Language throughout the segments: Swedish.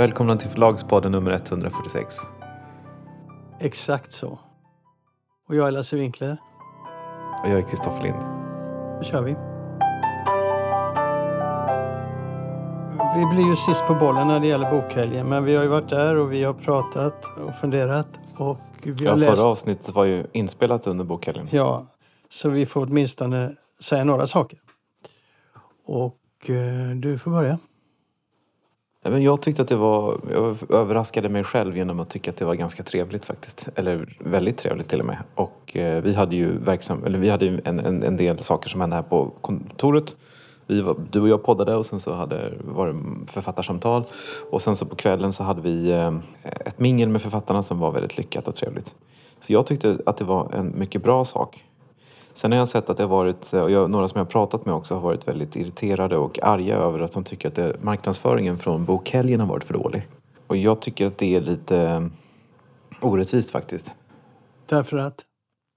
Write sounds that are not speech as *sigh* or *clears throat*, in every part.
Välkomna till Förlagspodden nummer 146. Exakt så. Och jag är Lasse Winkler. Och jag är Kristoffer Lind. Då kör vi. Vi blir ju sist på bollen när det gäller bokhelgen, men vi har ju varit där och vi har pratat och funderat. Och vi har Ja, läst. förra avsnittet var ju inspelat under bokhelgen. Ja, så vi får åtminstone säga några saker. Och eh, du får börja. Men jag tyckte att det var, jag överraskade mig själv genom att tycka att det var ganska trevligt faktiskt. Eller väldigt trevligt till och med. Och eh, vi hade ju verksam, eller vi hade ju en, en, en del saker som hände här på kontoret. Vi var, du och jag poddade och sen så hade, var det författarsamtal. Och sen så på kvällen så hade vi eh, ett mingel med författarna som var väldigt lyckat och trevligt. Så jag tyckte att det var en mycket bra sak. Sen har jag sett att det har varit, och jag, några som jag har pratat med också har varit väldigt irriterade och arga över att de tycker att det, marknadsföringen från bokhelgen har varit för dålig. Och jag tycker att det är lite eh, orättvist faktiskt. Därför att?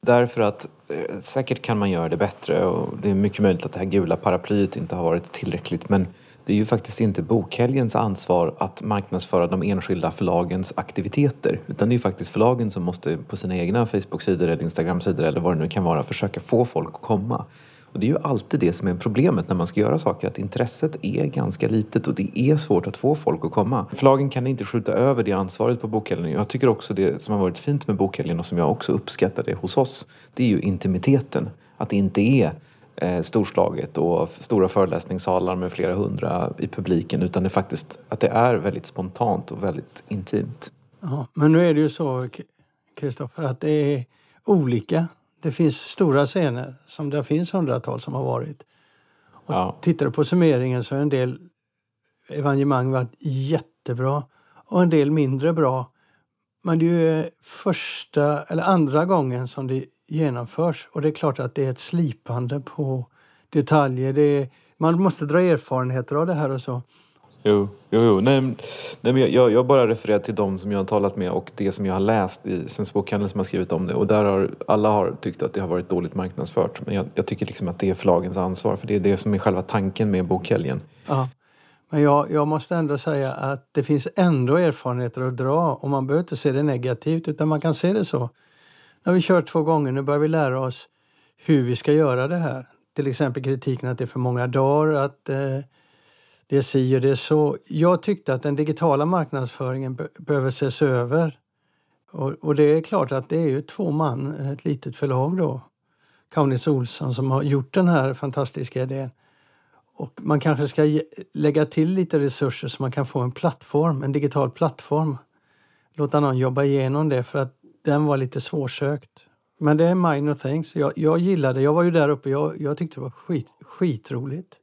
Därför att eh, säkert kan man göra det bättre och det är mycket möjligt att det här gula paraplyet inte har varit tillräckligt men det är ju faktiskt inte bokhelgens ansvar att marknadsföra de enskilda förlagens aktiviteter utan det är ju faktiskt förlagen som måste på sina egna Facebook-sidor eller Instagram-sidor eller vad det nu kan vara försöka få folk att komma. Och det är ju alltid det som är problemet när man ska göra saker, att intresset är ganska litet och det är svårt att få folk att komma. Förlagen kan inte skjuta över det ansvaret på bokhelgen. Jag tycker också det som har varit fint med bokhelgen och som jag också uppskattade hos oss, det är ju intimiteten. Att det inte är eh, storslaget och stora föreläsningssalar med flera hundra i publiken utan det är faktiskt att det är väldigt spontant och väldigt intimt. Ja, men nu är det ju så, Kristoffer, att det är olika. Det finns stora scener som det finns hundratals som har varit. Ja. Tittar du på summeringen så har en del evenemang varit jättebra och en del mindre bra. Men det är ju eh, första eller andra gången som det genomförs och det är klart att det är ett slipande på detaljer. Det är, man måste dra erfarenheter av det här och så. Jo, jo, jo. Nej, nej, men jag- jag, jag bara refererar till de som jag har talat med och det som jag har läst i Svensk Bokhandel som har skrivit om det. Och där har alla har tyckt att det har varit dåligt marknadsfört. Men jag, jag tycker liksom att det är förlagens ansvar för det är det som är själva tanken med bokhelgen. Ja. Men jag, jag måste ändå säga att det finns ändå erfarenheter att dra och man behöver inte se det negativt utan man kan se det så. Nu har vi kört två gånger, nu börjar vi lära oss hur vi ska göra det här. Till exempel kritiken att det är för många dagar, att eh, det är si och det är så. Jag tyckte att den digitala marknadsföringen be- behöver ses över. Och, och det är klart att det är ju två man, ett litet förlag då, Kaunis Olsson, som har gjort den här fantastiska idén. Och man kanske ska ge, lägga till lite resurser så man kan få en plattform, en digital plattform. Låta någon jobba igenom det för att den var lite svårsökt. Men det är minor things. Jag, jag gillade Jag var ju där uppe. Jag, jag tyckte det var skit, skitroligt.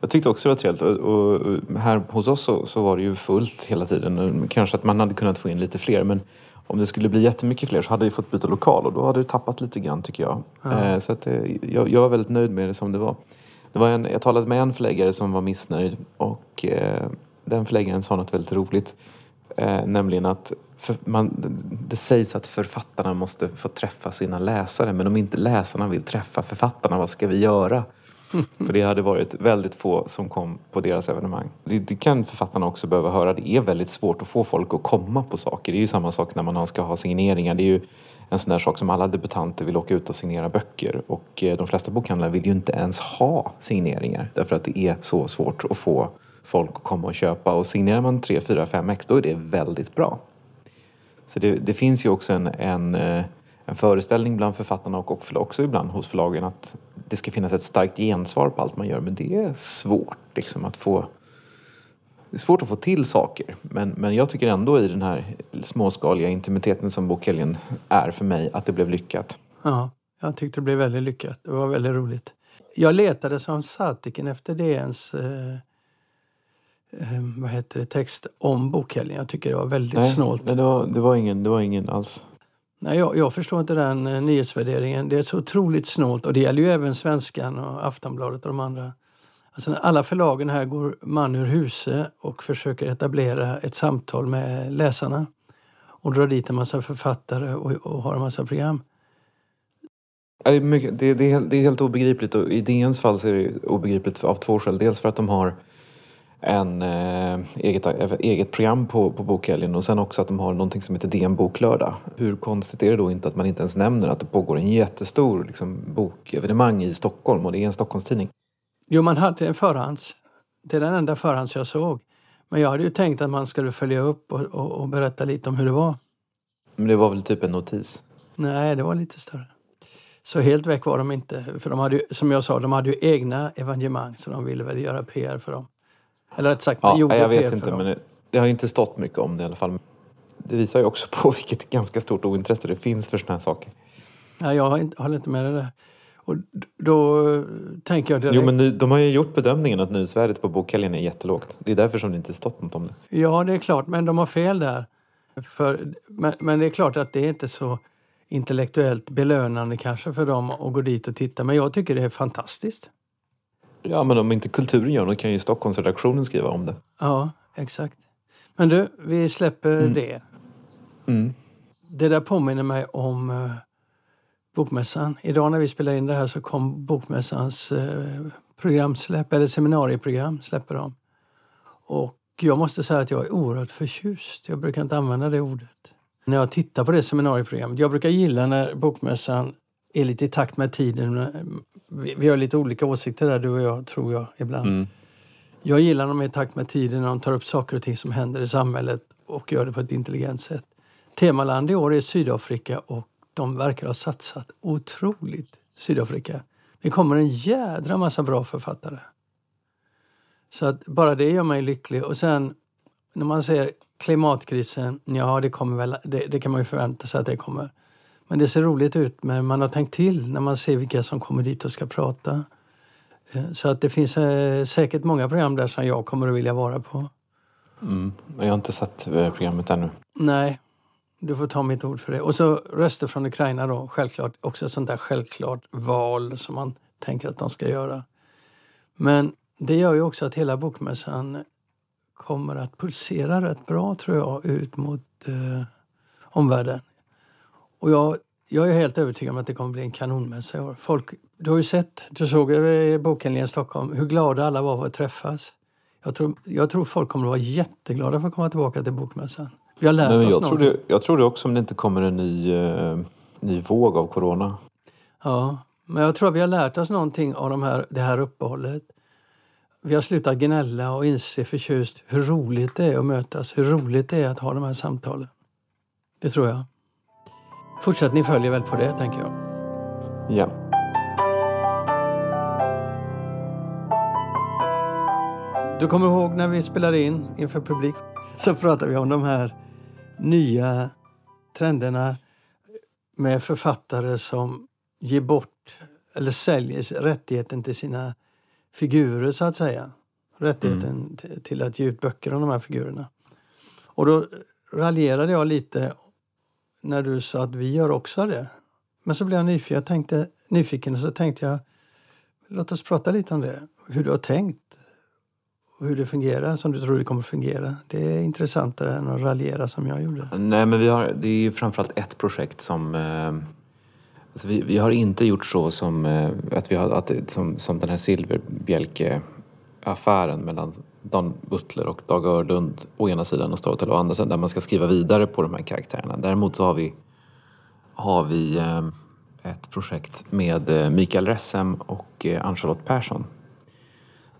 Jag tyckte också det var trevligt och, och här hos oss så, så var det ju fullt hela tiden. Kanske att man hade kunnat få in lite fler men om det skulle bli jättemycket fler så hade vi fått byta lokal och då hade det tappat lite grann tycker jag. Eh, så att, eh, jag, jag var väldigt nöjd med det som det var. det var en, jag talade med en förläggare som var missnöjd och eh, den förläggaren sa något väldigt roligt. Eh, nämligen att för man, det sägs att författarna måste få träffa sina läsare men om inte läsarna vill träffa författarna, vad ska vi göra? *laughs* För det hade varit väldigt få som kom på deras evenemang. Det, det kan författarna också behöva höra. Det är väldigt svårt att få folk att komma på saker. Det är ju samma sak när man ska ha signeringar. Det är ju en sån där sak som alla debutanter vill åka ut och signera böcker. Och eh, de flesta bokhandlare vill ju inte ens ha signeringar. Därför att det är så svårt att få folk att komma och köpa. Och signerar man 3, 4, 5 ex då är det väldigt bra. Så det, det finns ju också en, en, eh, en föreställning bland författarna och också- ibland hos förlagen att det ska finnas ett starkt gensvar på allt man gör. Men det är svårt liksom att få det är svårt att få till saker. Men, men jag tycker ändå i den här småskaliga intimiteten som bokhelgen är för mig att det blev lyckat. Ja, jag tyckte det blev väldigt lyckat. Det var väldigt roligt. Jag letade som satiken efter DNs eh, vad heter det, text om bokhelgen. Jag tycker det var väldigt Nej, snålt. men det var, det, var ingen, det var ingen alls. Nej, jag, jag förstår inte den eh, nyhetsvärderingen. Det är så otroligt snålt och det gäller ju även Svenskan och Aftonbladet och de andra. Alltså när alla förlagen här går man ur huse och försöker etablera ett samtal med läsarna och drar dit en massa författare och, och har en massa program. Det är, mycket, det, det, är, helt- det är helt obegripligt och i DNs fall så är det obegripligt av två skäl. Dels för att de har en eh, eget, eget program på, på bokhelgen och sen också att de har någonting som heter DN Boklördag. Hur konstigt är det då inte att man inte ens nämner att det pågår en jättestor liksom, bokevenemang i Stockholm och det är en Stockholmstidning? Jo, man hade en förhands. Det är den enda förhands jag såg. Men jag hade ju tänkt att man skulle följa upp och, och, och berätta lite om hur det var. Men det var väl typ en notis? Nej, det var lite större. Så helt väck var de inte. För de hade ju, som jag sa, de hade ju egna evenemang så de ville väl göra PR för dem. Eller rätt sagt, ja, gjorde jag vet inte, men det, har ju inte stått mycket om det i alla fall. Det visar ju också *laughs* på vilket ganska stort ointresse det finns för såna här saker. Nej, jag håller inte med dig där. Och då eh, tänker jag direkt... Jo, men de har ju gjort bedömningen att nyhetsvärdet på bokhelgen är jättelågt. Det är därför som det inte stått något om det. Ja, det är klart, men de har fel där. För, men, men det är klart att det är inte så intellektuellt belönande kanske för dem att gå dit och titta. Men jag tycker det är fantastiskt. Ja, men om inte kulturen gör något kan ju Stockholmsredaktionen skriva om det. Ja, exakt. Men du, vi släpper det. Mm. Det där påminner mig om eh, Bokmässan. Idag när vi spelar in det här så kom Bokmässans eh, programsläpp, eller seminarieprogram släpper de. Och jag måste säga att jag är oerhört förtjust. Jag brukar inte använda det ordet. När jag tittar på det seminarieprogrammet. Jag brukar gilla när Bokmässan är lite i takt med tiden. Vi, vi har lite olika åsikter där, du och jag, tror jag, ibland. Mm. Jag gillar när de är i takt med tiden, när de tar upp saker och ting som händer i samhället och gör det på ett intelligent sätt. Temaland i år är Sydafrika och de verkar ha satsat otroligt Sydafrika. Det kommer en jädra massa bra författare. Så att bara det gör mig lycklig. Och sen när man ser klimatkrisen, ja det kommer väl, det, det kan man ju förvänta sig att det kommer. Men det ser roligt ut, men man har tänkt till när man ser vilka som kommer dit och ska prata. Eh, Så att det finns eh, säkert många program där som jag kommer att vilja vara på. Mm. Jag har inte sett eh, programmet ännu. Nej, du får ta mitt ord för det. Och så röster från Ukraina då, självklart. Också sånt där självklart val som man tänker att de ska göra. Men det gör ju också att hela bokmässan kommer att pulsera rätt bra tror jag ut mot eh, omvärlden. Och jag, jag är helt övertygad om att det kommer bli en kanonmässa i år. Folk, du har ju sett, du såg i bokhandeln i Stockholm, hur glada alla var för att träffas. Jag tror, jag tror folk kommer att vara jätteglada för att komma tillbaka till bokmässan. Vi har lärt Nej, oss jag, tror det, jag tror det också om det inte kommer en ny, eh, ny våg av corona. Ja, men jag tror att vi har lärt oss någonting av de här, det här uppehållet. Vi har slutat gnälla och inse förtjust hur roligt det är att mötas, hur roligt det är att ha de här samtalen. Det tror jag. Fortsättning följer väl på det, tänker jag. Ja. Du kommer ihåg när vi spelade in inför publik så pratade vi om de här nya trenderna med författare som ger bort eller säljer rättigheten till sina figurer så att säga. Rättigheten t- till att ge ut böcker om de här figurerna. Och då raljerade jag lite när du sa att vi gör också det. Men så blev jag nyfiken, jag tänkte, nyfiken och så tänkte jag låt oss prata lite om det. Hur du har tänkt och hur det fungerar som du tror det kommer att fungera. Det är intressantare än att raljera som jag gjorde. Nej, men vi har, det är ju framförallt ett projekt som... Eh, alltså vi, vi har inte gjort så som, eh, att vi har, att, som, som den här Silverbjälke-affären mellan Dan Butler och Dag Örlund å ena sidan och Storytel å andra sidan där man ska skriva vidare på de här karaktärerna. Däremot så har vi, har vi eh, ett projekt med eh, Mikael Ressem och eh, Ann-Charlotte Persson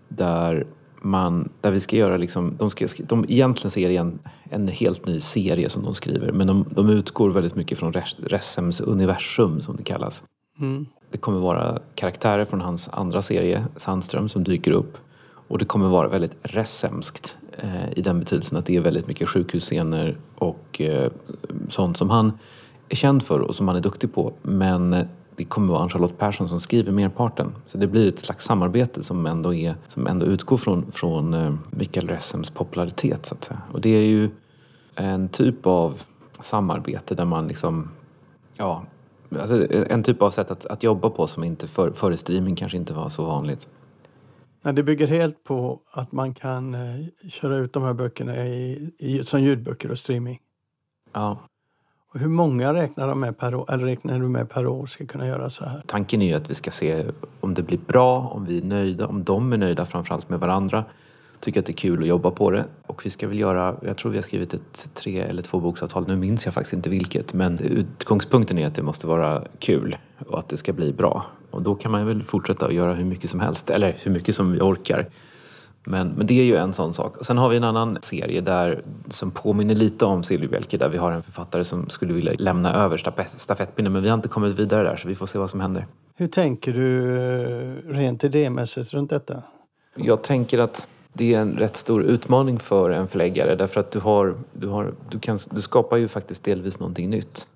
där man, där vi ska göra liksom, de ska, de, egentligen så är det en, en helt ny serie som de skriver men de, de utgår väldigt mycket från Res- Ressems universum som det kallas. Mm. Det kommer vara karaktärer från hans andra serie, Sandström, som dyker upp. Och det kommer vara väldigt resemskt eh, i den betydelsen att det är väldigt mycket sjukhusscener och eh, sånt som han är känd för och som han är duktig på. Men eh, det kommer vara Ann-Charlotte Persson som skriver merparten. Så det blir ett slags samarbete som ändå, är, som ändå utgår från, från eh, Mikael Ressems popularitet så att säga. Och det är ju en typ av samarbete där man liksom Ja, alltså en typ av sätt att, att jobba på som inte för, före streaming kanske inte var så vanligt. Men det bygger helt på att man kan eh, köra ut de här böckerna i, i, som ljudböcker och streaming. Ja, Och hur många räknar, de med per år, eller räknar du med per år ska kunna göra så här? tanken är ju att vi ska se om det blir bra, om vi är nöjda, om de är nöjda framförallt med varandra. tycker att det är kul att jobba på det. Och vi ska väl göra, jag tror vi har skrivit ett tre eller två boksavtal, nu minns jag faktiskt inte vilket. Men utgångspunkten är att det måste vara kul och att det ska bli bra. Och då kan man väl fortsätta att göra hur mycket som helst, eller hur mycket som vi orkar. Men, men det är ju en sån sak. Sen har vi en annan serie där, som påminner lite om Silverbjälke där vi har en författare som skulle vilja lämna över stafettpinnen men vi har inte kommit vidare där så vi får se vad som händer. Hur tänker du eh, rent idémässigt runt detta? Jag tänker att det är en rätt stor utmaning för en förläggare därför att du, har, du, har, du, kan, du skapar ju faktiskt delvis någonting nytt.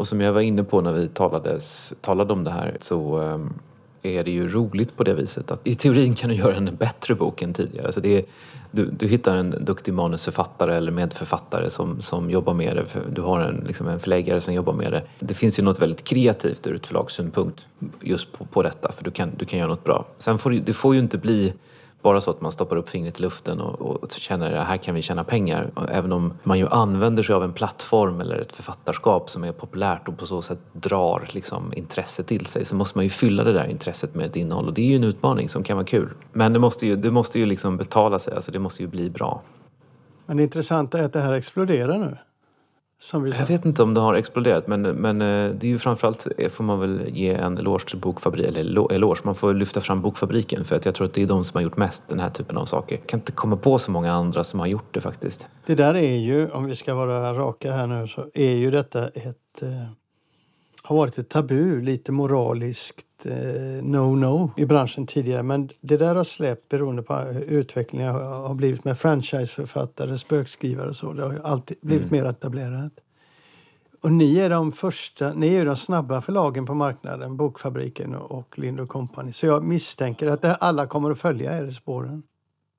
Och som jag var inne på när vi talades, talade om det här så ehm, är det ju roligt på det viset att i teorin kan du göra en bättre bok än tidigare. Alltså det är, du, du hittar en duktig manusförfattare eller medförfattare som, som jobbar med det. Du har en, liksom en förläggare som jobbar med det. Det finns ju något väldigt kreativt ur ett förlagssynpunkt just på, på detta för du kan, du kan göra något bra. Sen får det, det får ju inte bli bara så att man stoppar upp fingret i luften och, och känner att här kan vi tjäna pengar. Även om man ju använder sig av en plattform eller ett författarskap som är populärt och på så sätt drar liksom, intresse till sig så måste man ju fylla det där intresset med ett innehåll och det är ju en utmaning som kan vara kul. Men det måste ju, det måste ju liksom betala sig, alltså det måste ju bli bra. Men det intressanta är att det här exploderar nu. Jag vet inte om det har exploderat men, men eh, det är ju framförallt eh, får man väl ge en eloge till Bokfabriken, eller eloge, man får lyfta fram Bokfabriken för att jag tror att det är de som har gjort mest den här typen av saker. Jag kan inte komma på så många andra som har gjort det faktiskt. Det där är ju, om vi ska vara raka här nu, så är ju detta ett eh, har varit ett tabu, lite moraliskt eh, no-no i branschen tidigare. Men det där har släppt beroende på hur utvecklingen har blivit med franchiseförfattare, spökskrivare och så. Det har alltid blivit mm. mer etablerat. Och ni är de första, ni är de snabba förlagen på marknaden, Bokfabriken och Lind Company. Så jag misstänker att alla kommer att följa er i spåren.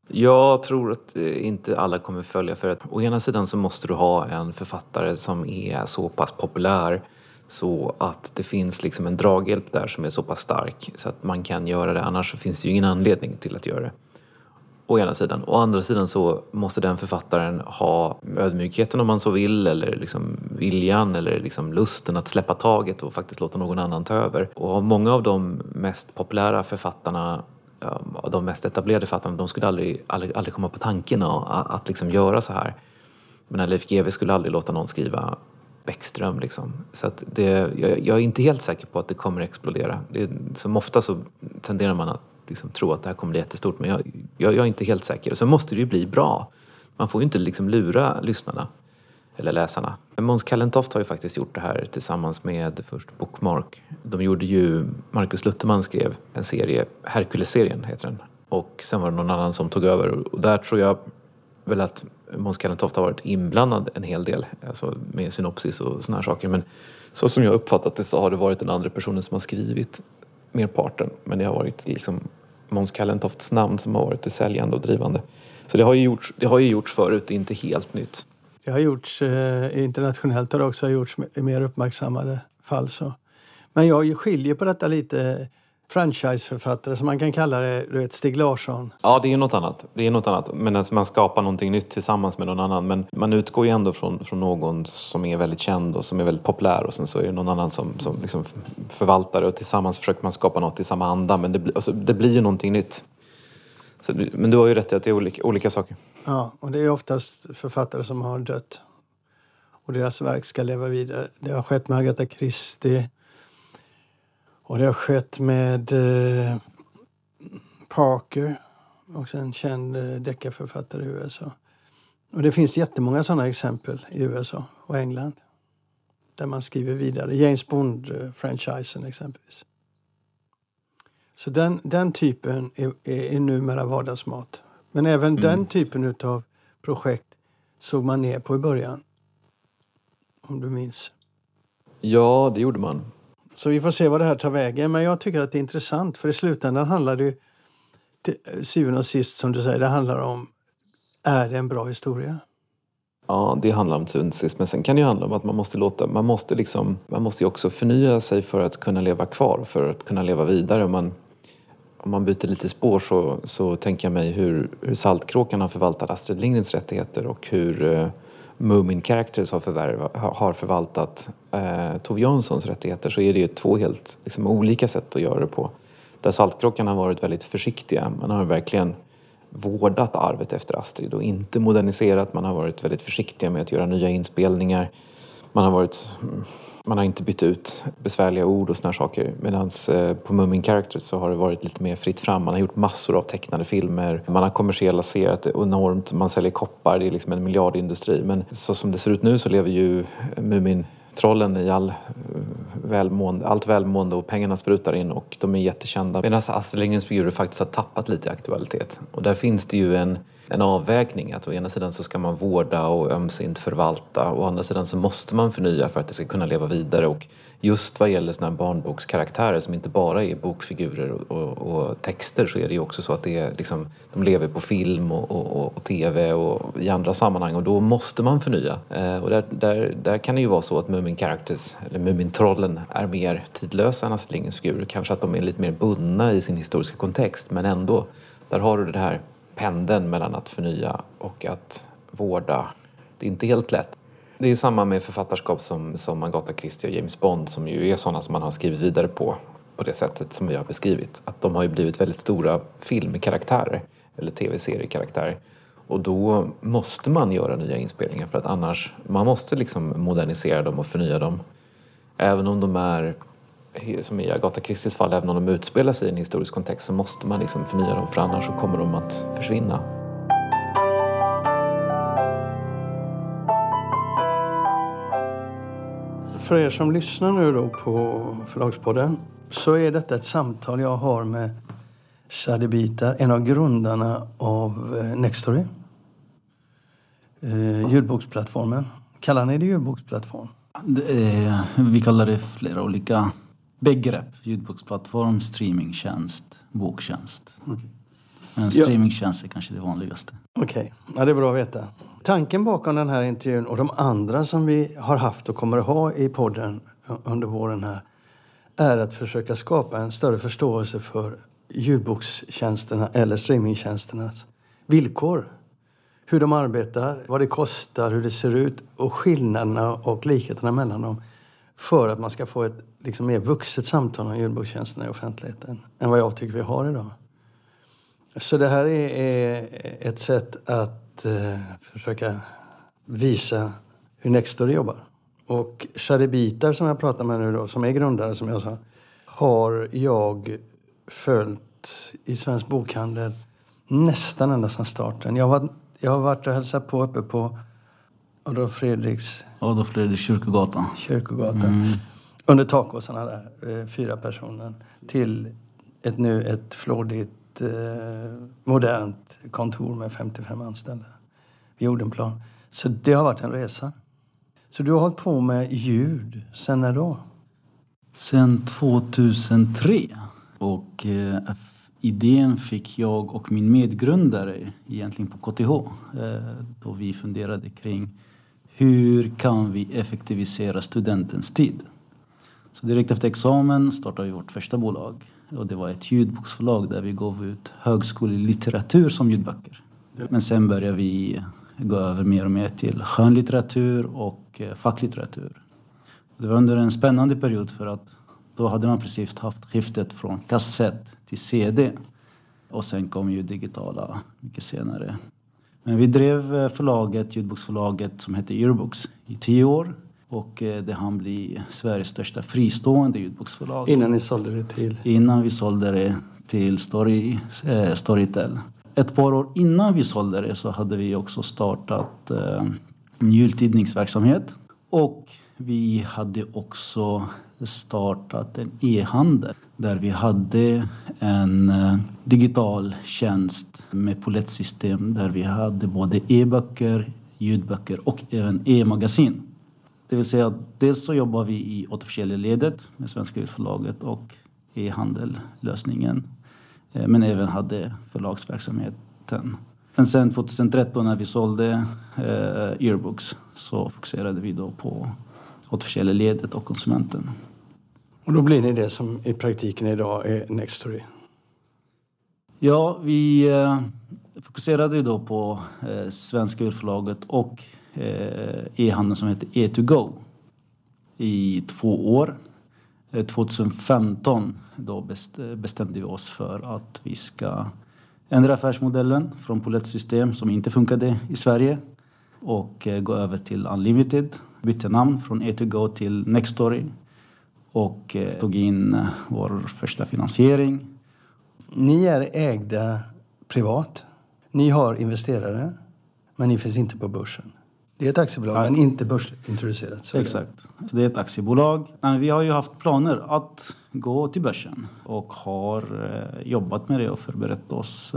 Jag tror att eh, inte alla kommer följa för att å ena sidan så måste du ha en författare som är så pass populär så att det finns liksom en draghjälp där som är så pass stark så att man kan göra det. Annars finns det ju ingen anledning till att göra det. Å ena sidan. Å andra sidan så måste den författaren ha ödmjukheten om man så vill eller liksom viljan eller liksom lusten att släppa taget och faktiskt låta någon annan ta över. Och många av de mest populära författarna de mest etablerade författarna, de skulle aldrig, aldrig, aldrig komma på tanken att, att liksom göra så här. Men Leif GW skulle aldrig låta någon skriva Bäckström. Liksom. Så att det, jag, jag, är inte helt säker på att det kommer att explodera. Det, som ofta så tenderar man att liksom tro att det här kommer bli jättestort men jag, jag, jag är inte helt säker. Sen måste det ju bli bra. Man får ju inte liksom lura lyssnarna eller läsarna. Måns Kallentoft har ju faktiskt gjort det här tillsammans med först Bookmark. De gjorde ju, Marcus Lutterman skrev en serie, Herkules-serien heter den. Och sen var det någon annan som tog över och där tror jag väl att Måns Kallentoft har varit inblandad en hel del alltså med synopsis och såna här saker. Men så som jag uppfattat det så har det varit den andra personen som har skrivit merparten. Men det har varit liksom Måns Kallentofts namn som har varit det säljande och drivande. Så det har ju gjorts, det har ju gjorts förut, det är inte helt nytt. Det har gjorts eh, internationellt har det också gjorts i mer uppmärksammade fall. Så. Men jag skiljer på detta lite franchiseförfattare som man kan kalla det, du vet Stig Larsson. Ja, det är något annat. Det är något annat. Men alltså man skapar någonting nytt tillsammans med någon annan. Men man utgår ju ändå från, från någon som är väldigt känd och som är väldigt populär och sen så är det någon annan som, som liksom förvaltar det och tillsammans försöker man skapa något i samma anda. Men det, alltså, det blir ju någonting nytt. Så, men du har ju rätt i att det är olika, olika saker. Ja, och det är oftast författare som har dött. Och deras verk ska leva vidare. Det har skett med Agatha Christie och det har skett med eh, Parker, också en känd eh, deckarförfattare i USA. Och det finns jättemånga sådana exempel i USA och England. Där man skriver vidare. James Bond-franchisen exempelvis. Så den, den typen är, är, är numera vardagsmat. Men även mm. den typen av projekt såg man ner på i början. Om du minns. Ja, det gjorde man. Så vi får se vad det här tar vägen. Men jag tycker att det är intressant för i slutändan handlar det ju till syvende och sist som du säger, det handlar om är det en bra historia? Ja, det handlar om syvende och sist. Men sen kan det ju handla om att man måste låta, man måste liksom, man måste ju också förnya sig för att kunna leva kvar, för att kunna leva vidare. Om man, om man byter lite spår så, så tänker jag mig hur, hur Saltkråkan har förvaltat Astrid Lindgrens rättigheter och hur eh, Moomin Characters har, förvärv, har förvaltat eh, Tove Janssons rättigheter så är det ju två helt liksom, olika sätt att göra det på. Där Saltkråkan har varit väldigt försiktiga. Man har verkligen vårdat arvet efter Astrid och inte moderniserat. Man har varit väldigt försiktiga med att göra nya inspelningar. Man har varit mm, man har inte bytt ut besvärliga ord och såna saker. Medan eh, på Moomin Characters så har det varit lite mer fritt fram. Man har gjort massor av tecknade filmer. Man har kommersialiserat det enormt. Man säljer koppar. Det är liksom en miljardindustri. Men så som det ser ut nu så lever ju Mumintrollen i all eh, välmående, allt välmående och pengarna sprutar in och de är jättekända. Medan Astrid Lindgrens figurer faktiskt har tappat lite i aktualitet. Och där finns det ju en en avvägning. Att å ena sidan så ska man vårda och ömsint förvalta. och Å andra sidan så måste man förnya för att det ska kunna leva vidare. Och just vad gäller såna här barnbokskaraktärer som inte bara är bokfigurer och, och, och, texter så är det ju också så att det är liksom, de lever på film och, och, och tv och i andra sammanhang och då måste man förnya. Eh, och där, där, där kan det ju vara så att Mumin Characters, eller Mumintrollen, är mer tidlösa än Astrid Lindgrens figurer. Kanske att de är lite mer bundna i sin historiska kontext men ändå, där har du det här pendeln mellan att förnya och att vårda. Det är inte helt lätt. Det är samma med författarskap som, som Agatha Christie och James Bond som ju är sådana som man har skrivit vidare på på det sättet som vi har beskrivit. Att de har ju blivit väldigt stora filmkaraktärer eller tv-seriekaraktärer. Och då måste man göra nya inspelningar för att annars, man måste liksom modernisera dem och förnya dem. Även om de är som i Agatha Christies fall, även om de utspelar sig i en historisk kontext så måste man liksom förnya dem för annars så kommer de att försvinna. För er som lyssnar nu då på Förlagspodden så är detta ett samtal jag har med Shadi Bitar, en av grundarna av eh, Nextory. Eh, ljudboksplattformen. Kallar ni det ljudboksplattform? Det är, vi kallar det flera olika begrepp. Ljudboksplattform, streamingtjänst, boktjänst. Okay. Men streamingtjänst är kanske det vanligaste. Okej, okay. ja, det är bra att veta. Tanken bakom den här intervjun och de andra som vi har haft och kommer att ha i podden under våren här är att försöka skapa en större förståelse för ljudbokstjänsterna eller streamingtjänsternas villkor. Hur de arbetar, vad det kostar, hur det ser ut och skillnaderna och likheterna mellan dem för att man ska få ett liksom, mer vuxet samtal om julbokstjänsterna i offentligheten än vad jag tycker vi har idag. Så det här är, är ett sätt att eh, försöka visa hur Nextory jobbar. Och Shadi Bitar som jag pratar med nu då, som är grundare som jag sa, har jag följt i Svensk Bokhandel nästan ända sedan starten. Jag har, jag har varit och hälsat på uppe på Adolf Fredriks Adolf Fredriks kyrkogatan. Kyrkogatan. Mm. Under takåsarna där, eh, fyra personer. Till ett, nu ett flådigt, eh, modernt kontor med 55 anställda vid Odenplan. Så det har varit en resa. Så du har hållit på med ljud, sen när då? Sen 2003. Och eh, idén fick jag och min medgrundare egentligen på KTH. Eh, då vi funderade kring hur kan vi effektivisera studentens tid? Så direkt efter examen startade vi vårt första bolag. Och det var ett ljudboksförlag där vi gav ut högskolelitteratur som ljudböcker. Men sen började vi gå över mer och mer till skönlitteratur och eh, facklitteratur. Det var under en spännande period för att då hade man precis haft skiftet från kassett till CD. Och sen kom ju digitala mycket senare. Men vi drev eh, förlaget, ljudboksförlaget som hette Earbooks i tio år. Och eh, det hann bli Sveriges största fristående ljudboksförlag. Innan ni sålde det till? Innan vi sålde det till Story, eh, Storytel. Ett par år innan vi sålde det så hade vi också startat eh, en jultidningsverksamhet. Och vi hade också startat en e-handel där vi hade en eh, digital tjänst med pollettsystem där vi hade både e-böcker, ljudböcker och även e-magasin. Det vill säga dels så jobbar vi i återförsäljarledet ledet med Svenska förlaget och e-handellösningen. Eh, men även hade förlagsverksamheten. Men sen 2013 när vi sålde eh, Earbooks så fokuserade vi då på återförsäljarledet och konsumenten. Och då blir ni det som i praktiken idag är Nextory? Ja, vi eh, fokuserade ju då på eh, Svenska urförlaget och eh, e-handeln som heter E2Go i två år. Eh, 2015 då eh, bestämde vi oss för att vi ska ändra affärsmodellen från pollettsystem som inte funkade i Sverige och eh, gå över till Unlimited. Bytte namn från E2Go till Nextory och eh, tog in eh, vår första finansiering. Ni är ägda privat. Ni har investerare, men ni finns inte på börsen. Det är ett aktiebolag, Ja. men inte börsintroducerat. Så. Exakt. Så det är ett aktiebolag. Vi har ju haft planer att gå till börsen och har eh, jobbat med det och förberett oss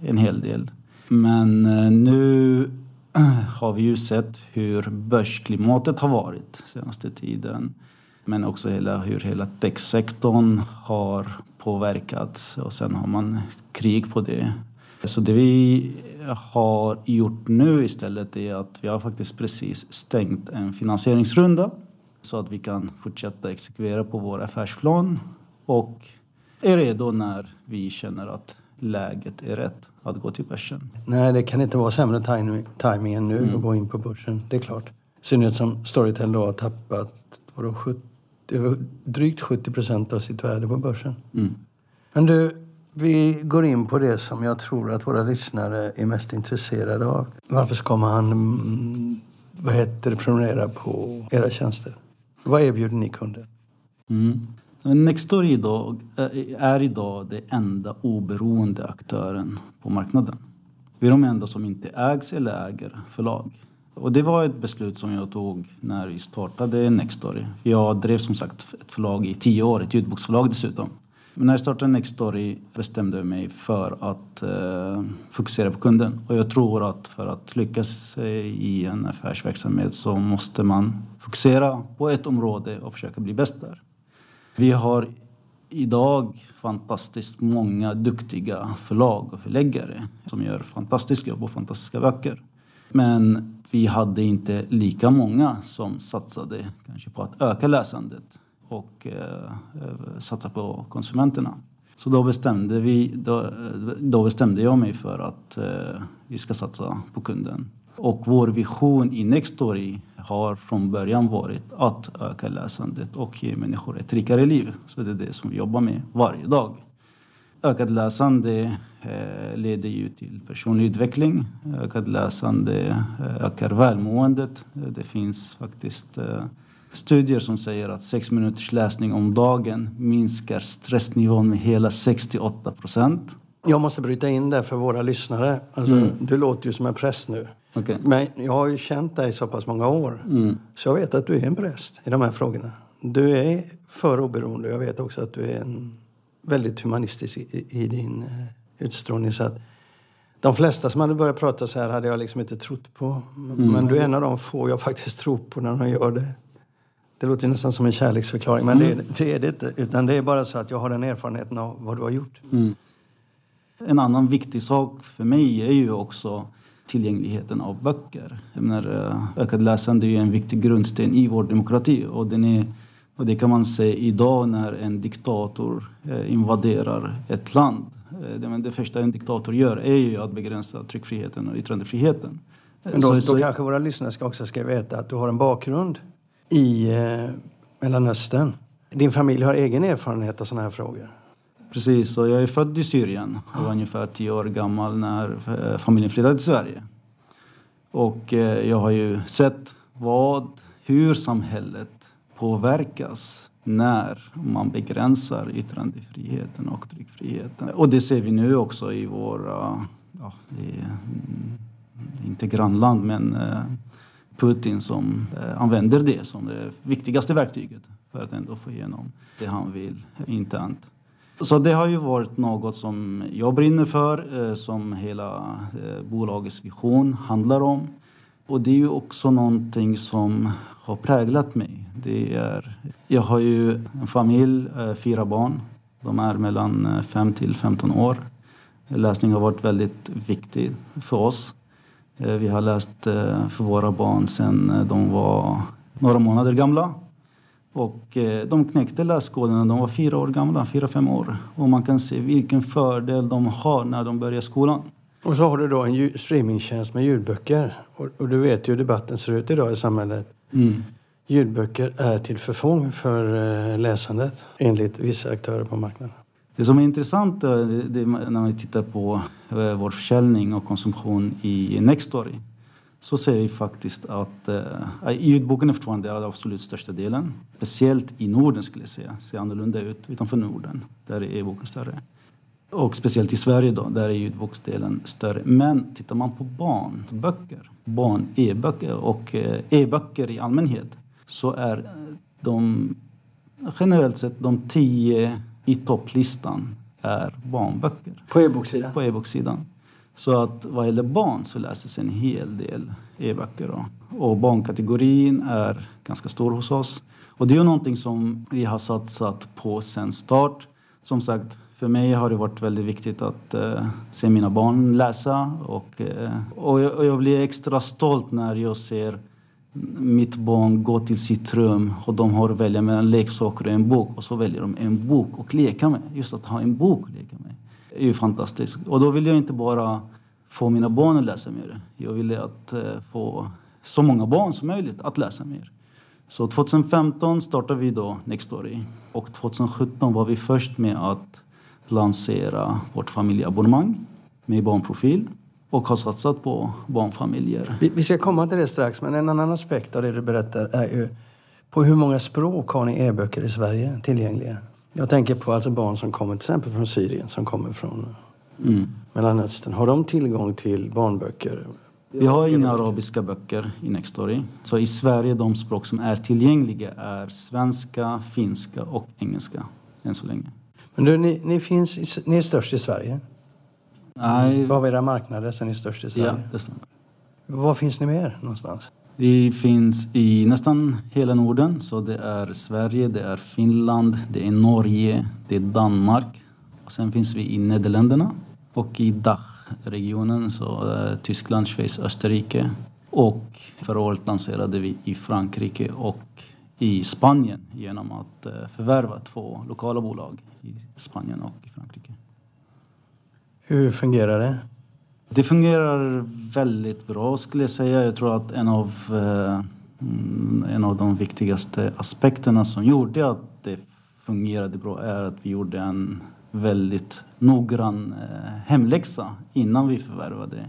en hel del. Men nu *clears throat* har vi ju sett hur börsklimatet har varit senaste tiden. Men också hela, hur hela techsektorn har påverkats och sen har man krig på det. Så det vi har gjort nu istället är att vi har faktiskt precis stängt en finansieringsrunda så att vi kan fortsätta exekvera på vår affärsplan och är redo när vi känner att läget är rätt att gå till börsen. Nej, det kan inte vara sämre timing, timing än nu Mm. att gå in på börsen. Det är klart. I synnerhet som Storytel då har tappat vadå, 70, över drygt 70 procent av sitt värde på börsen. Mm. Men du, vi går in på det som jag tror att våra lyssnare är mest intresserade av. Varför ska man mm, vad heter det, prenumerera på era tjänster? Vad erbjuder ni kunder? Mm. Nextory idag är idag den enda oberoende aktören på marknaden. Vi är de enda som inte ägs eller äger förlag. Och det var ett beslut som jag tog när vi startade Nextory. Jag drev som sagt ett förlag i tio år, ett ljudboksförlag dessutom. Men när jag startade Nextory bestämde jag mig för att eh, fokusera på kunden. Och jag tror att för att lyckas eh, i en affärsverksamhet så måste man fokusera på ett område och försöka bli bäst där. Vi har idag fantastiskt många duktiga förlag och förläggare som gör fantastiskt jobb och fantastiska böcker. Men vi hade inte lika många som satsade kanske på att öka läsandet och eh, satsa på konsumenterna. Så då bestämde, vi, då, då bestämde jag mig för att eh, vi ska satsa på kunden. Och vår vision i Nextory har från början varit att öka läsandet och ge människor ett rikare liv. Så det är det som vi jobbar med varje dag. Ökat läsande eh, leder ju till personlig utveckling. Ökat läsande eh, ökar välmåendet. Eh, Det finns faktiskt studier som säger att sex minuters läsning om dagen minskar stressnivån med hela 68 procent. Jag måste bryta in där för våra lyssnare. Alltså, Mm. Du låter ju som en präst nu. Okej. Men jag har ju känt dig så pass många år. Mm. Så jag vet att du är en präst i de här frågorna. Du är för oberoende. Jag vet också att du är en väldigt humanistisk i, i, din eh, utstrålning. Så att de flesta som hade börjat prata så här hade jag liksom inte trott på. Men, men du är en av de få jag faktiskt tror på när de gör det. Det låter nästan som en kärleksförklaring, men det, det är det inte. Utan det är bara så att jag har den erfarenheten av vad du har gjort. Mm. En annan viktig sak för mig är ju också tillgängligheten av böcker. Jag menar, eh, ökat läsande är en viktig grundsten i vår demokrati och, den är, och det kan man se idag när en diktator eh, invaderar ett land. Eh, Det, första en diktator gör är ju att begränsa tryckfriheten och yttrandefriheten. Men då, så- så- då kanske våra lyssnare ska också ska veta att du har en bakgrund i eh, Mellanöstern. Din familj har egen erfarenhet av sådana här frågor. Precis, och jag är född i Syrien och var ungefär tio år gammal när eh, familjen flyttade till Sverige. Och eh, jag har ju sett vad, hur samhället påverkas när man begränsar yttrandefriheten och tryckfriheten. Och det ser vi nu också i våra, ja, det är, mm, inte grannland, men eh, Putin som eh, använder det som det viktigaste verktyget för att ändå få igenom det han vill internt. Så det har ju varit något som jag brinner för, eh, som hela bolagets vision handlar om. Och det är ju också någonting som har präglat mig. Det är, jag har ju en familj, eh, fyra barn. De är mellan eh, 5 till 15 år. Läsning har varit väldigt viktig för oss. Eh, vi har läst för våra barn sedan de var några månader gamla. Och de knäckte läskoden när de var fyra år gamla, fyra, fem år. Och man kan se vilken fördel de har när de börjar skolan. Och så har du då en streamingtjänst med ljudböcker. Och, och du vet ju hur debatten ser ut idag i samhället. Mm. Ljudböcker är till förfång för eh, läsandet enligt vissa aktörer på marknaden. Det som är intressant eh, det, det, när vi tittar på eh, vår försäljning och konsumtion i Nextory så ser vi faktiskt att eh, ljudboken är fortfarande den absolut största delen. Speciellt i Norden skulle jag säga. ser annorlunda ut utanför Norden. Där är e-boken större. Och speciellt i Sverige då, där är ljudboksdelen större. Men tittar man på barnböcker, barn e-böcker och eh, e-böcker i allmänhet så är de generellt sett de tio i topplistan är barnböcker. På e-boksidan? På e-boksidan. Så att vad gäller barn så läses en hel del e-böcker. Då. Och barnkategorin är ganska stor hos oss. Och det är ju någonting som vi har satsat på sen start. Som sagt, för mig har det varit väldigt viktigt att eh, se mina barn läsa. Och, eh, och, jag, och jag blir extra stolt när jag ser mitt barn gå till sitt rum och de har att välja mellan leksaker och en bok och så väljer de en bok att leka med. Just att ha en bok att leka med är ju fantastiskt. Och då vill jag inte bara få mina barn att läsa mer. Jag ville att eh, få så många barn som möjligt att läsa mer. Så 2015 startade vi då Nextory och 2017 var vi först med att lansera vårt familjeabonnemang med barnprofil och har satsat på barnfamiljer. Vi, vi ska komma till det strax, men en annan aspekt av det du berättar är ju på hur många språk har ni e-böcker i Sverige tillgängliga? Jag tänker på alltså barn som kommer till exempel från Syrien, som kommer från mm. Mellanöstern. Har de tillgång till barnböcker? Vi har inga arabiska böcker i Nextory. Så i Sverige de språk som är tillgängliga är svenska, finska och engelska än så länge. Men du, ni, ni, finns i, ni är störst i Sverige? Nej. Är era marknader så är ni störst i Sverige? Ja, det stämmer. Var finns ni mer någonstans? Vi finns i nästan hela Norden. Så det är Sverige, det är Finland, det är Norge, det är Danmark. Och sen finns vi i Nederländerna och i Dach-regionen, så Tyskland, Schweiz, Österrike. Och förra året lanserade vi i Frankrike och i Spanien genom att äh, förvärva två lokala bolag i Spanien och i Frankrike. Hur fungerar det? Det fungerar väldigt bra skulle jag säga. Jag tror att en av, eh, en av de viktigaste aspekterna som gjorde att det fungerade bra är att vi gjorde en väldigt noggrann eh, hemläxa innan vi förvärvade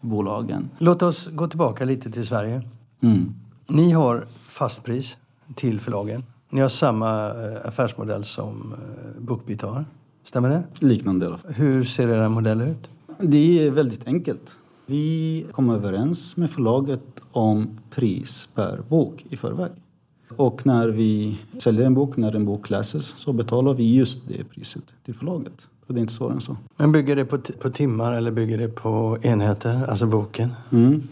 bolagen. Låt oss gå tillbaka lite till Sverige. Mm. Ni har fastpris till förlagen. Ni har samma eh, affärsmodell som Bookbeat har. Stämmer det? Liknande i alla fall. Hur ser era modell ut? Det är väldigt enkelt. Vi kom överens med förlaget om pris per bok i förväg. Och när vi säljer en bok, när en bok läses, så betalar vi just det priset till förlaget. Och det är inte svårare än så. Men bygger det på, på timmar eller bygger det på enheter, alltså boken? Mm.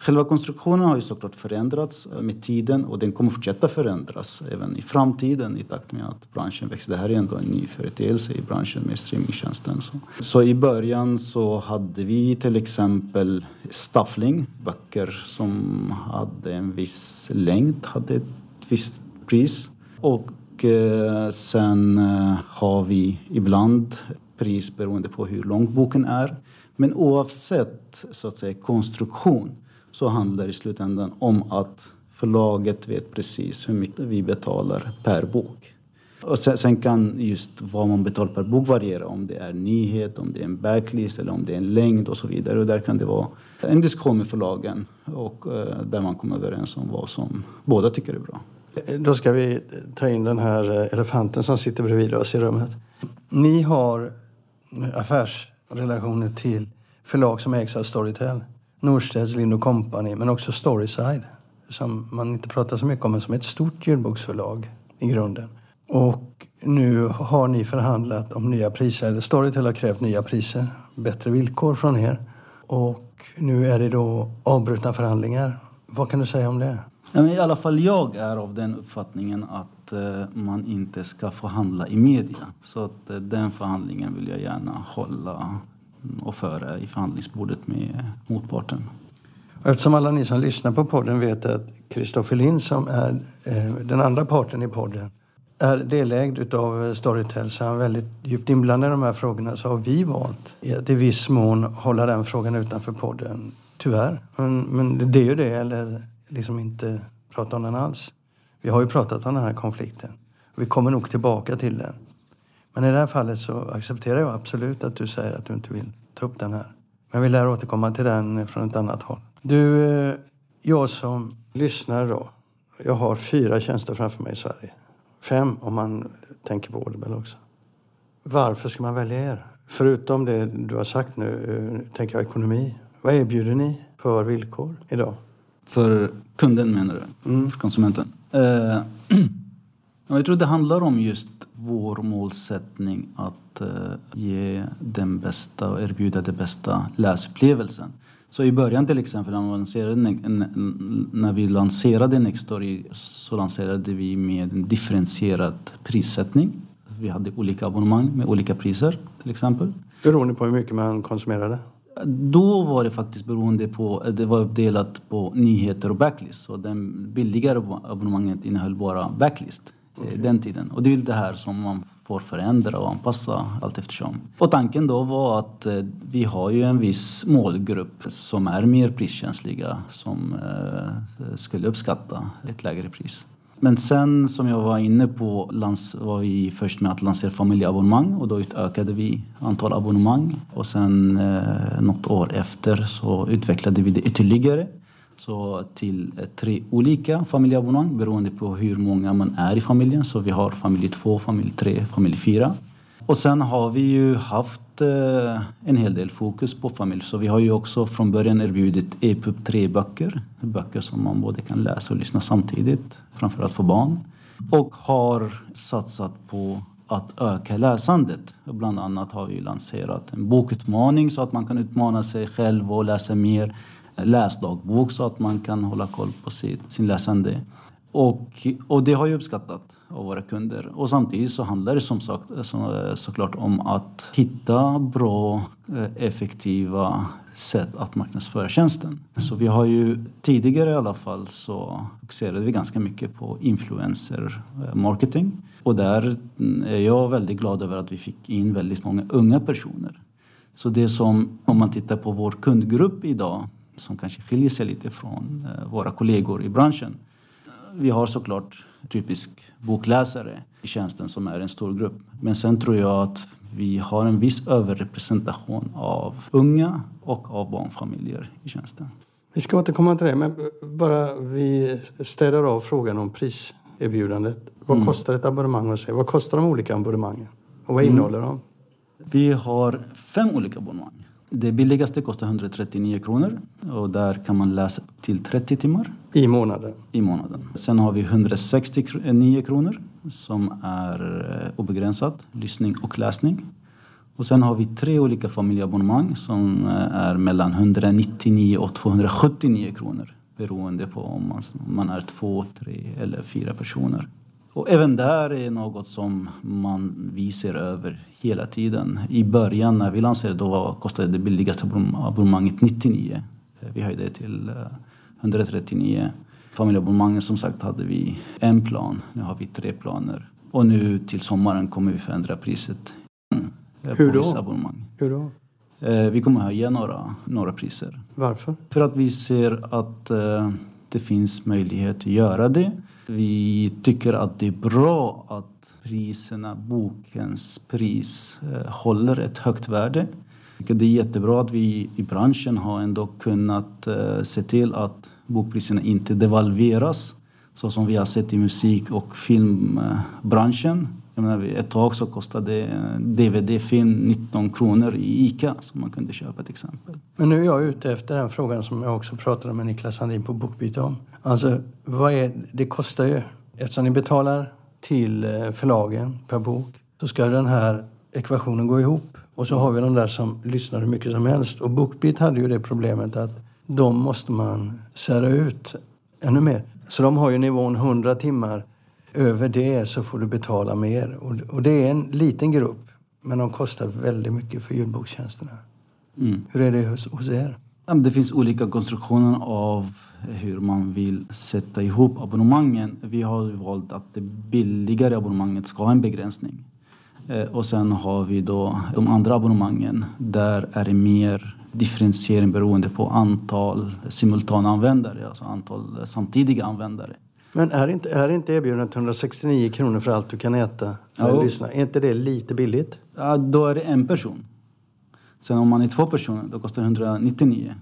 Själva konstruktionen har ju såklart förändrats eh, med tiden och den kommer fortsätta förändras även i framtiden i takt med att branschen växer. Det här är ändå en ny företeelse i branschen med streamingtjänsten. Så. så i början så hade vi till exempel staffling, böcker som hade en viss längd, hade ett visst pris. Och eh, sen eh, har vi ibland pris beroende på hur lång boken är. Men oavsett så att säga konstruktion så handlar det i slutändan om att förlaget vet precis hur mycket vi betalar per bok. Och sen, sen, kan just vad man betalar per bok variera. Om det är nyhet, om det är en backlist eller om det är en längd och så vidare. Och där kan det vara en diskussion med förlagen och eh, där man kommer överens om vad som båda tycker är bra. Då ska vi ta in den här eh, elefanten som sitter bredvid oss i rummet. Ni har affärsrelationer till förlag som ägs av Storytel. Norstedts, Lind Company, men också Storyside som man inte pratar så mycket om, men som är ett stort ljudboksförlag i grunden. Och nu har ni förhandlat om nya priser, eller Storytel har krävt nya priser, bättre villkor från er. Och nu är det då avbrutna förhandlingar. Vad kan du säga om det? I alla fall jag är av den uppfattningen att eh, man inte ska förhandla i media. Så att eh, den förhandlingen vill jag gärna hålla och föra i förhandlingsbordet med motparten. Eftersom alla ni som lyssnar på podden vet att Kristoffer Lind som är eh, den andra parten i podden är delägd av Storytel så är han väldigt djupt inblandad i de här frågorna så har vi valt att i viss mån hålla den frågan utanför podden. Tyvärr. Men, men det är ju det, eller liksom inte prata om den alls. Vi har ju pratat om den här konflikten. Vi kommer nog tillbaka till den. Men i det här fallet så accepterar jag absolut att du säger att du inte vill ta upp den här. Men vi lär återkomma till den från ett annat håll. Du, eh, jag som lyssnar då. Jag har fyra tjänster framför mig i Sverige. Fem om man tänker på Audible också. Varför ska man välja er? Förutom det du har sagt nu, eh, tänker jag ekonomi. Vad erbjuder ni för villkor idag? För kunden menar du? Mm. För konsumenten? *clears throat* Uh, jag tror det handlar om just vår målsättning att uh, ge den bästa och erbjuda den bästa läsupplevelsen. Så i början till exempel när, lanserade, när vi lanserade Nextory så lanserade vi med en differentierad prissättning. Vi hade olika abonnemang med olika priser till exempel. Beroende på hur mycket man konsumerade? Då var det faktiskt beroende på, det var uppdelat på nyheter och backlist. Så den billigare abonnemanget innehöll bara backlist okay. den tiden. Och det är det här som man får förändra och anpassa allt eftersom. Och tanken då var att eh, vi har ju en viss målgrupp som är mer priskänsliga som eh, skulle uppskatta ett lägre pris. Men sen som jag var inne på var vi först med att lansera familjeabonnemang och då utökade vi antal abonnemang. Och sen eh, något år efter så utvecklade vi det ytterligare. Så till tre olika familjeabonnemang beroende på hur många man är i familjen. Så vi har familj 2, familj 3, familj 4. Och sen har vi ju haft eh, en hel del fokus på familj. Så vi har ju också från början erbjudit EPUB 3-böcker. Böcker som man både kan läsa och lyssna samtidigt, framförallt för barn. Och har satsat på att öka läsandet. Bland annat har vi lanserat en bokutmaning så att man kan utmana sig själv och läsa mer. Läsdagbok så att man kan hålla koll på sitt, sin läsande. Och, och det har ju uppskattat av våra kunder. Och samtidigt så handlar det som sagt så, såklart om att hitta bra, eh, effektiva sätt att marknadsföra tjänsten. Så vi har ju tidigare i alla fall så fokuserade vi ganska mycket på influencer-marketing. Eh, och där mm, är jag väldigt glad över att vi fick in väldigt många unga personer. Så det som, om man tittar på vår kundgrupp idag, som kanske skiljer sig lite från eh, våra kollegor i branschen. Vi har såklart typisk bokläsare i tjänsten som är en stor grupp. Men sen tror jag att vi har en viss överrepresentation av unga och av barnfamiljer i tjänsten. Vi ska återkomma till det, men bara vi städar av frågan om priserbjudandet. Vad mm. kostar ett abonnemang hos er? Vad kostar de olika abonnemangen? Och vad mm. innehåller de? Vi har fem olika abonnemang. Det billigaste kostar 139 kronor och där kan man läsa till 30 timmar. I månaden? I månaden. Sen har vi 169 kronor som är eh, obegränsat lyssning och läsning. Och sen har vi tre olika familjeabonnemang som eh, är mellan 199 och 279 kronor beroende på om man, man är två, tre eller fyra personer. Och även där är något som man visar över hela tiden. I början när vi lanserade då kostade det billigaste abonnemanget 99. Vi höjde det till 139. Eh, Familjeabonnemanget som sagt hade vi en plan. Nu har vi tre planer. Och nu till sommaren kommer vi förändra priset. Eh, Hur då? Hur då? Eh, vi kommer höja några, några priser. Varför? För att vi ser att det finns möjlighet att göra det. Vi tycker att det är bra att priserna, bokens pris, eh, håller ett högt värde. Det är jättebra att vi i branschen har ändå kunnat eh, se till att bokpriserna inte devalveras så som vi har sett i musik och filmbranschen. Jag menar, ett tag så kostade DVD-film 19 kronor i ICA som man kunde köpa till exempel. Men nu är jag ute efter den frågan som jag också pratade med Niklas Sandin på Bokbyte om. Alltså, vad är, det kostar ju, eftersom ni betalar till eh, förlagen per bok, så ska den här ekvationen gå ihop. Och så har vi de där som lyssnar hur mycket som helst. Och Bookbeat hade ju det problemet att de måste man sära ut ännu mer. Så de har ju nivån 100 timmar. Över det så får du betala mer. Och, och det är en liten grupp, men de kostar väldigt mycket för ljudbokstjänsterna. Mm. Hur är det hos, hos er? Det finns olika konstruktioner av hur man vill sätta ihop abonnemangen. Vi har valt att det billigare abonnemanget ska ha en begränsning. Eh, och sen har vi då de andra abonnemangen. Där är det mer differentiering beroende på antal simultananvändare, alltså antal samtidiga användare. Men är inte, är inte erbjudandet 169 kronor för allt du kan äta? Att lyssna? Är inte det lite billigt? Ja, då är det en person. Sen om man är två personer, då kostar det 199.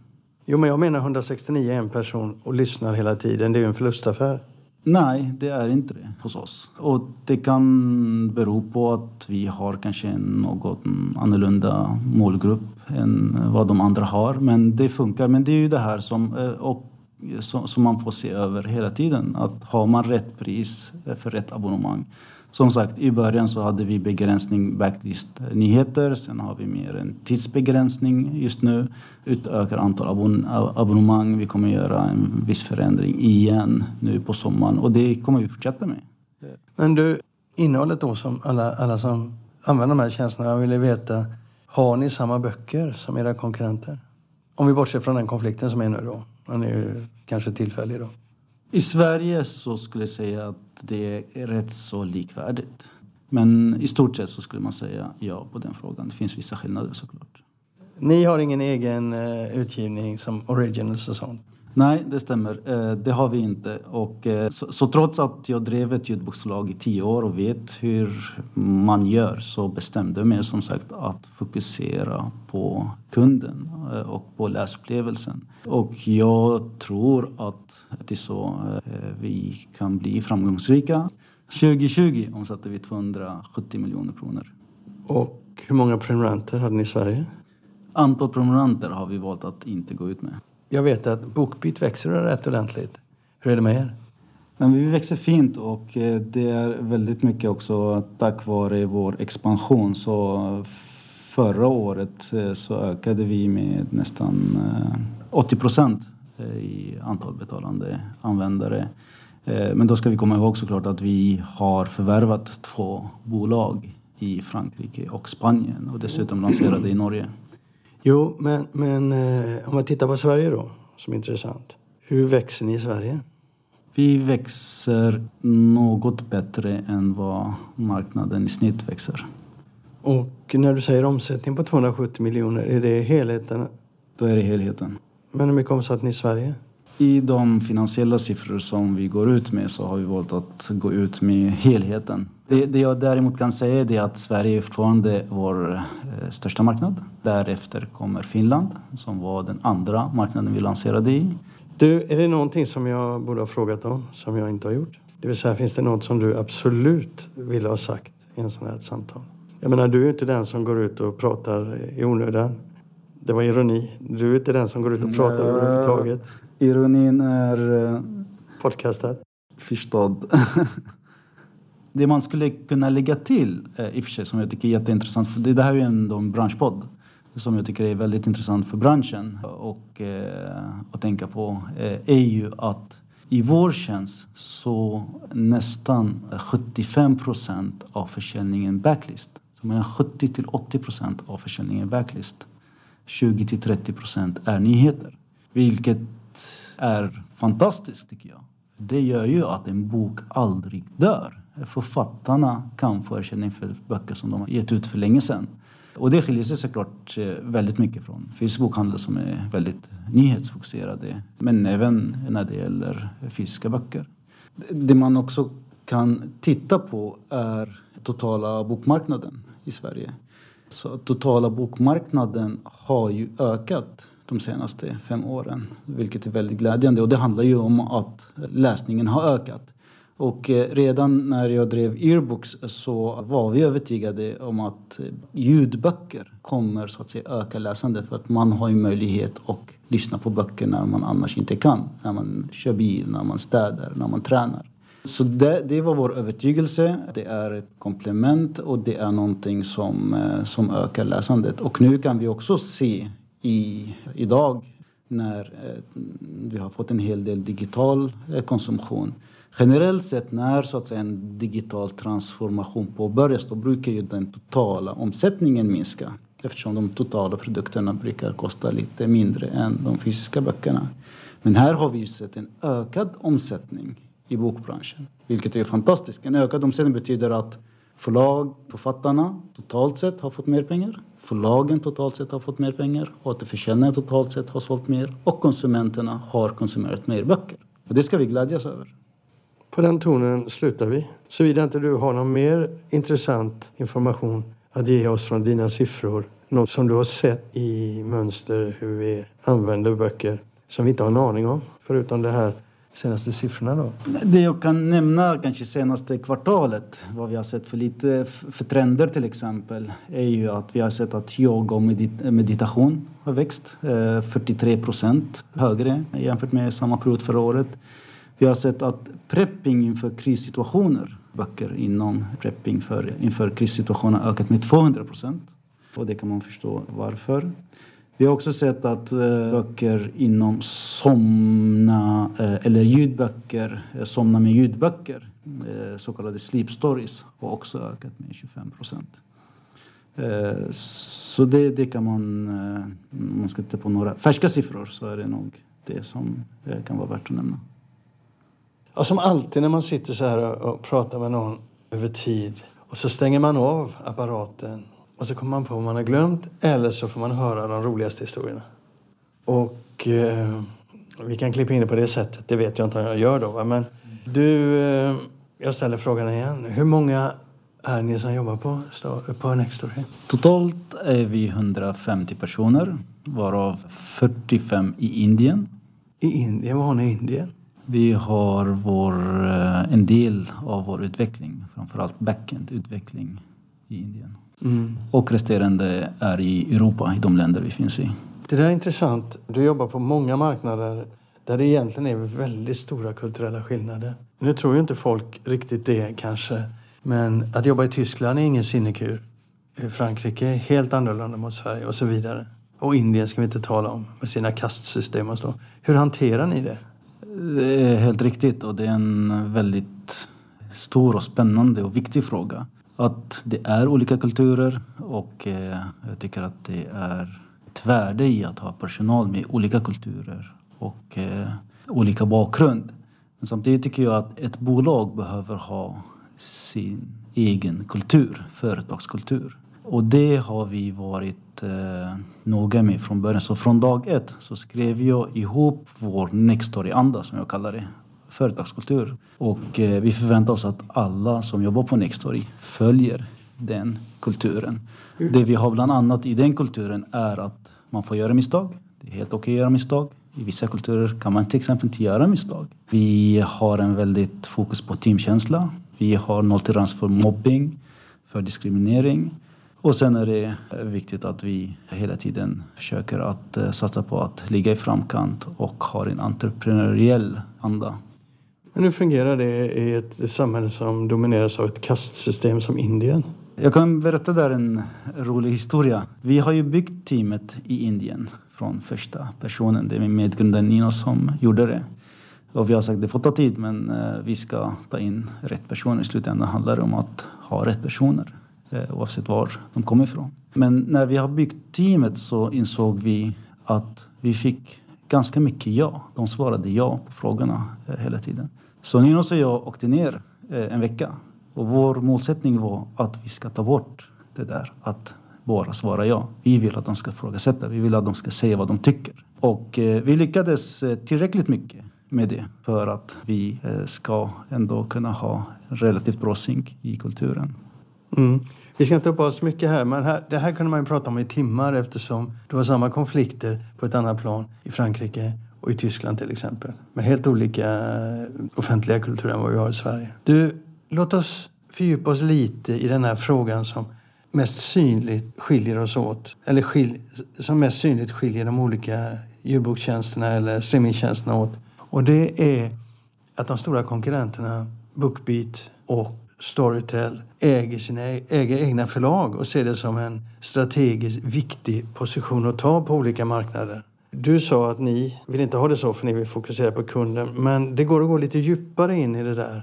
Jo, men jag menar 169 en person och lyssnar hela tiden. Det är ju en förlustaffär. Nej, det är inte det hos oss. Och det kan bero på att vi har kanske en något annorlunda målgrupp än vad de andra har. Men det funkar. Men det är ju det här som, eh, och, som, som man får se över hela tiden. Att har man rätt pris för rätt abonnemang. Som sagt, i början så hade vi begränsning backlist nyheter. Sen har vi mer en tidsbegränsning just nu. Utökar antal abon abonnemang. Vi kommer göra en viss förändring igen nu på sommaren. Och det kommer vi fortsätta med. Men du, innehållet då som alla, alla som använder de här tjänsterna ville veta. Har ni samma böcker som era konkurrenter? Om vi bortser från den konflikten som är nu då. Den är ju kanske tillfällig då. I Sverige så skulle jag säga att det är rätt så likvärdigt. Men i stort sett så skulle man säga ja på den frågan. Det finns vissa skillnader såklart. Ni har ingen egen eh, utgivning som originals och sånt? Nej, det stämmer. Eh, Det har vi inte. Och, eh, så, så trots att jag drev ett ljudboksförlag i tio år och vet hur man gör så bestämde jag mig som sagt att fokusera på kunden eh, och på läsupplevelsen. Och jag tror att det är så vi kan bli framgångsrika. 2020 omsatte vi 270 miljoner kronor. Och hur många prenumeranter hade ni i Sverige? Antal prenumeranter har vi valt att inte gå ut med. Jag vet att Bookbeat växer rätt ordentligt. Hur är det med er? Men vi växer fint och eh, det är väldigt mycket också tack vare vår expansion. Så förra året eh, så ökade vi med nästan eh, 80 procent i antal betalande användare. Men då ska vi komma ihåg såklart att vi har förvärvat två bolag i Frankrike och Spanien och dessutom lanserade i Norge. Jo, men, men eh, om man tittar på Sverige då, som är intressant. Hur växer ni i Sverige? Vi växer något bättre än vad marknaden i snitt växer. Och när du säger omsättning på 270 miljoner, är det helheten? Då är det helheten. Men hur mycket omsatte ni i Sverige? I de finansiella siffror som vi går ut med så har vi valt att gå ut med helheten. Det, det jag däremot kan säga är att Sverige är fortfarande vår eh, största marknad. Därefter kommer Finland som var den andra marknaden vi lanserade i. Du, är det någonting som jag borde ha frågat om, som jag inte har gjort? Det vill säga, finns det något som du absolut ville ha sagt i en sån här samtal? Jag menar, du är inte den som går ut och pratar i onödan. Det var ironi. Du är inte den som går ut och pratar Ja. överhuvudtaget. Ironin är eh, Podcastad. förstådd. *laughs* det man skulle kunna lägga till eh, i och för sig som jag tycker är jätteintressant. För det, det här är ju ändå en branschpodd. Som jag tycker är väldigt intressant för branschen och eh, att tänka på eh, är ju att i vår tjänst så nästan 75 procent av försäljningen backlist. Så mellan 70 till 80 procent av försäljningen backlist. 20 till 30 procent är nyheter. Vilket är fantastiskt tycker jag. Det gör ju att en bok aldrig dör. Författarna kan få ersättning för böcker som de har gett ut för länge sedan. Och det skiljer sig såklart eh, väldigt mycket från fysisk bokhandel som är väldigt nyhetsfokuserade. Men även när det gäller fysiska böcker. Det man också kan titta på är totala bokmarknaden i Sverige. Så totala bokmarknaden har ju ökat de senaste fem åren, vilket är väldigt glädjande. Och det handlar ju om att läsningen har ökat. Och eh, redan när jag drev Earbooks så var vi övertygade om att eh, ljudböcker kommer så att säga öka läsandet för att man har ju möjlighet att lyssna på böcker när man annars inte kan. När man kör bil, när man städar, när man tränar. Så det, det var vår övertygelse. Det är ett komplement och det är någonting som, eh, som ökar läsandet. Och nu kan vi också se i, idag när vi har fått en hel del digital konsumtion. Generellt sett när så att säga, en digital transformation påbörjas då brukar ju den totala omsättningen minska eftersom de totala produkterna brukar kosta lite mindre än de fysiska böckerna. Men här har vi ju sett en ökad omsättning i bokbranschen, vilket är fantastiskt. En ökad omsättning betyder att förlag, författarna totalt sett har fått mer pengar. Förlagen totalt sett har fått mer pengar. Återförsäljarna totalt sett har sålt mer. Och konsumenterna har konsumerat mer böcker. Och det ska vi glädjas över. På den tonen slutar vi. Såvida inte du har någon mer intressant information att ge oss från dina siffror. Något som du har sett i mönster hur vi använder böcker som vi inte har en aning om. Förutom de här senaste siffrorna då? Det jag kan nämna kanske senaste kvartalet, vad vi har sett för lite för trender till exempel, är ju att vi har sett att yoga och meditation har växt eh, 43 procent högre jämfört med samma period förra året. Vi har sett att prepping inför krissituationer, böcker inom prepping för, inför krissituationer har ökat med 200 procent. Och det kan man förstå varför. Vi har också sett att eh, böcker inom somna, eh, eller ljudböcker, eh, somna med ljudböcker, så kallade sleep stories, har också ökat med 25 procent. Så det, det kan man, om man ska titta på några färska siffror, så är det nog det som kan vara värt att nämna. Ja, som alltid när man sitter så här och pratar med någon över tid och så stänger man av apparaten och så kommer man på vad man har glömt eller så får man höra de roligaste historierna. Och eh, vi kan klippa in det på det sättet, det vet jag inte om jag gör då. Va? Men du, eh, jag ställer frågan igen. Hur många är ni som jobbar på, på Nextory? Totalt är vi 150 personer, varav 45 i Indien. I Indien? Vad har ni i Indien? Vi har vår, eh, en del av vår utveckling, framförallt backend-utveckling i Indien. Mm. Och resterande är i Europa, i de länder vi finns i. Det där är intressant. Du jobbar på många marknader där det egentligen är väldigt stora kulturella skillnader. Nu tror ju inte folk riktigt det kanske. Men att jobba i Tyskland är ingen sinnekur. Frankrike är helt annorlunda mot Sverige och så vidare. Och Indien ska vi inte tala om med sina kastsystem och så. Hur hanterar ni det? Det är helt riktigt och det är en väldigt stor och spännande och viktig fråga att det är olika kulturer och eh, jag tycker att det är ett värde i att ha personal med olika kulturer och eh, olika bakgrund. Men samtidigt tycker jag att ett bolag behöver ha sin egen kultur, företagskultur. Och det har vi varit eh, noga med från början. Så från dag ett så skrev jag ihop vår Nextory-anda som jag kallar det företagskultur. Och eh, vi förväntar oss att alla som jobbar på Nextory följer den kulturen. Mm. Det vi har bland annat i den kulturen är att man får göra misstag. Det är helt okej att göra misstag. I vissa kulturer kan man till exempel inte göra misstag. Vi har en väldigt fokus på teamkänsla. Vi har nolltolerans för mobbing, för diskriminering. Och sen är det viktigt att vi hela tiden försöker att eh, satsa på att ligga i framkant och ha en entreprenöriell anda. Men hur fungerar det i ett samhälle som domineras av ett kastsystem som Indien? Jag kan berätta där en rolig historia. Vi har ju byggt teamet i Indien från första personen. Det är min medgrundare Nino som gjorde det. Och vi har sagt att det får ta tid men eh, vi ska ta in rätt personer. I slutändan handlar det om att ha rätt personer eh, Eh, oavsett var de kommer ifrån. Men när vi har byggt teamet så insåg vi att vi fick ganska mycket ja. De svarade ja på frågorna eh, hela tiden. Så Ninos och jag åkte ner eh, en vecka. Och vår målsättning var att vi ska ta bort det där att bara svara ja. Vi vill att de ska frågasätta. Vi vill att de ska säga vad de tycker. Och vi lyckades tillräckligt mycket med det för att vi ska ändå kunna ha relativt bra synk i kulturen. Mm. Vi ska inte uppehålla oss mycket här, men här, det här kunde man ju prata om i timmar eftersom det var samma konflikter på ett annat plan i Frankrike och i Tyskland till exempel. Med helt olika eh, offentliga kulturer än vad vi har i Sverige. Du, låt oss fördjupa oss lite i den här frågan som mest synligt skiljer oss åt. Eller skil, som mest synligt skiljer de olika ljudbokstjänsterna eller streamingtjänsterna åt. Och det är att de stora konkurrenterna Bookbeat och Storytel äger sina e-, äger egna förlag och ser det som en strategiskt viktig position att ta på olika marknader. Du sa att ni vill inte ha det så för ni vill fokusera på kunden. Men det går att gå lite djupare in i det där,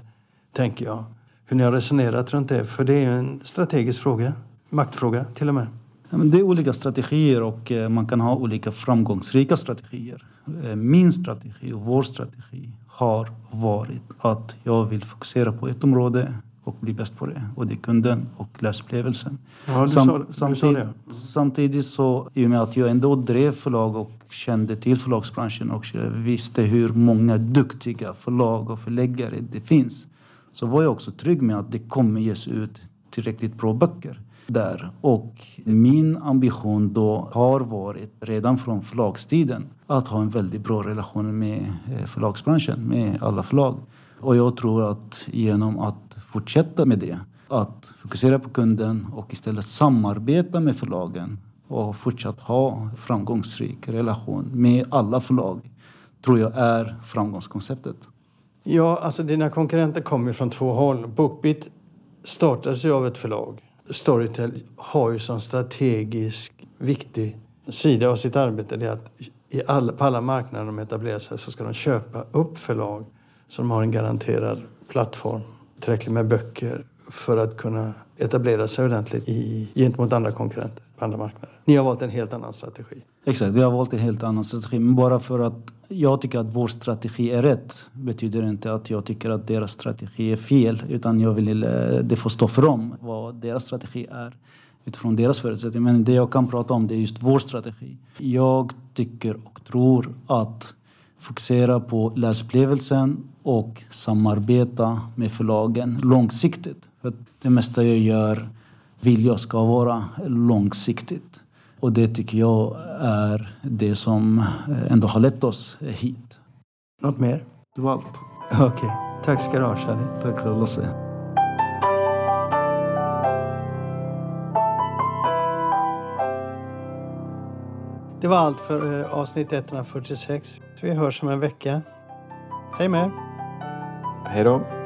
tänker jag. Hur ni har resonerat runt det. För det är ju en strategisk fråga. Maktfråga till och med. Det är olika strategier och eh, man kan ha olika framgångsrika strategier. Eh, min strategi och vår strategi har varit att jag vill fokusera på ett område och bli bäst på det. Och det är kunden och läsupplevelsen. Ja, Sam- sa, samtidigt, det. samtidigt så, i och med att jag ändå drev förlag och kände till förlagsbranschen och visste hur många duktiga förlag och förläggare det finns. Så var jag också trygg med att det kommer ges ut tillräckligt bra böcker där. Och min ambition då har varit, redan från förlagstiden, att ha en väldigt bra relation med eh, förlagsbranschen, med alla förlag. Och jag tror att genom att fortsätta med det, att fokusera på kunden och istället samarbeta med förlagen och fortsatt ha framgångsrik relation med alla förlag, tror jag är framgångskonceptet. Ja, alltså dina konkurrenter kommer ju från två håll. Bookbeat startades ju av ett förlag. Storytel har ju som strategisk viktig sida av sitt arbete det är att i alla, på alla marknader de etablerar sig så ska de köpa upp förlag så de har en garanterad plattform, tillräckligt med böcker för att kunna etablera sig ordentligt i, gentemot andra konkurrenter på andra marknader. Ni har valt en helt annan strategi. Exakt, vi har valt en helt annan strategi. Men bara för att jag tycker att vår strategi är rätt betyder inte att jag tycker att deras strategi är fel. Utan jag vill, eh, det får stå för dem vad deras strategi är utifrån deras förutsättningar. Men det jag kan prata om det är just vår strategi. Jag tycker och tror att fokusera på läsupplevelsen och samarbeta med förlagen långsiktigt. För att det mesta jag gör vill jag ska vara långsiktigt. Och det tycker jag är det som eh, ändå har lett oss hit. Något mer? Det var allt. Okej. Tack ska du ha, Shadi. Tack för Lasse. Det var allt för eh, avsnitt 146. Vi hörs om en vecka. Hej med er. Hej då.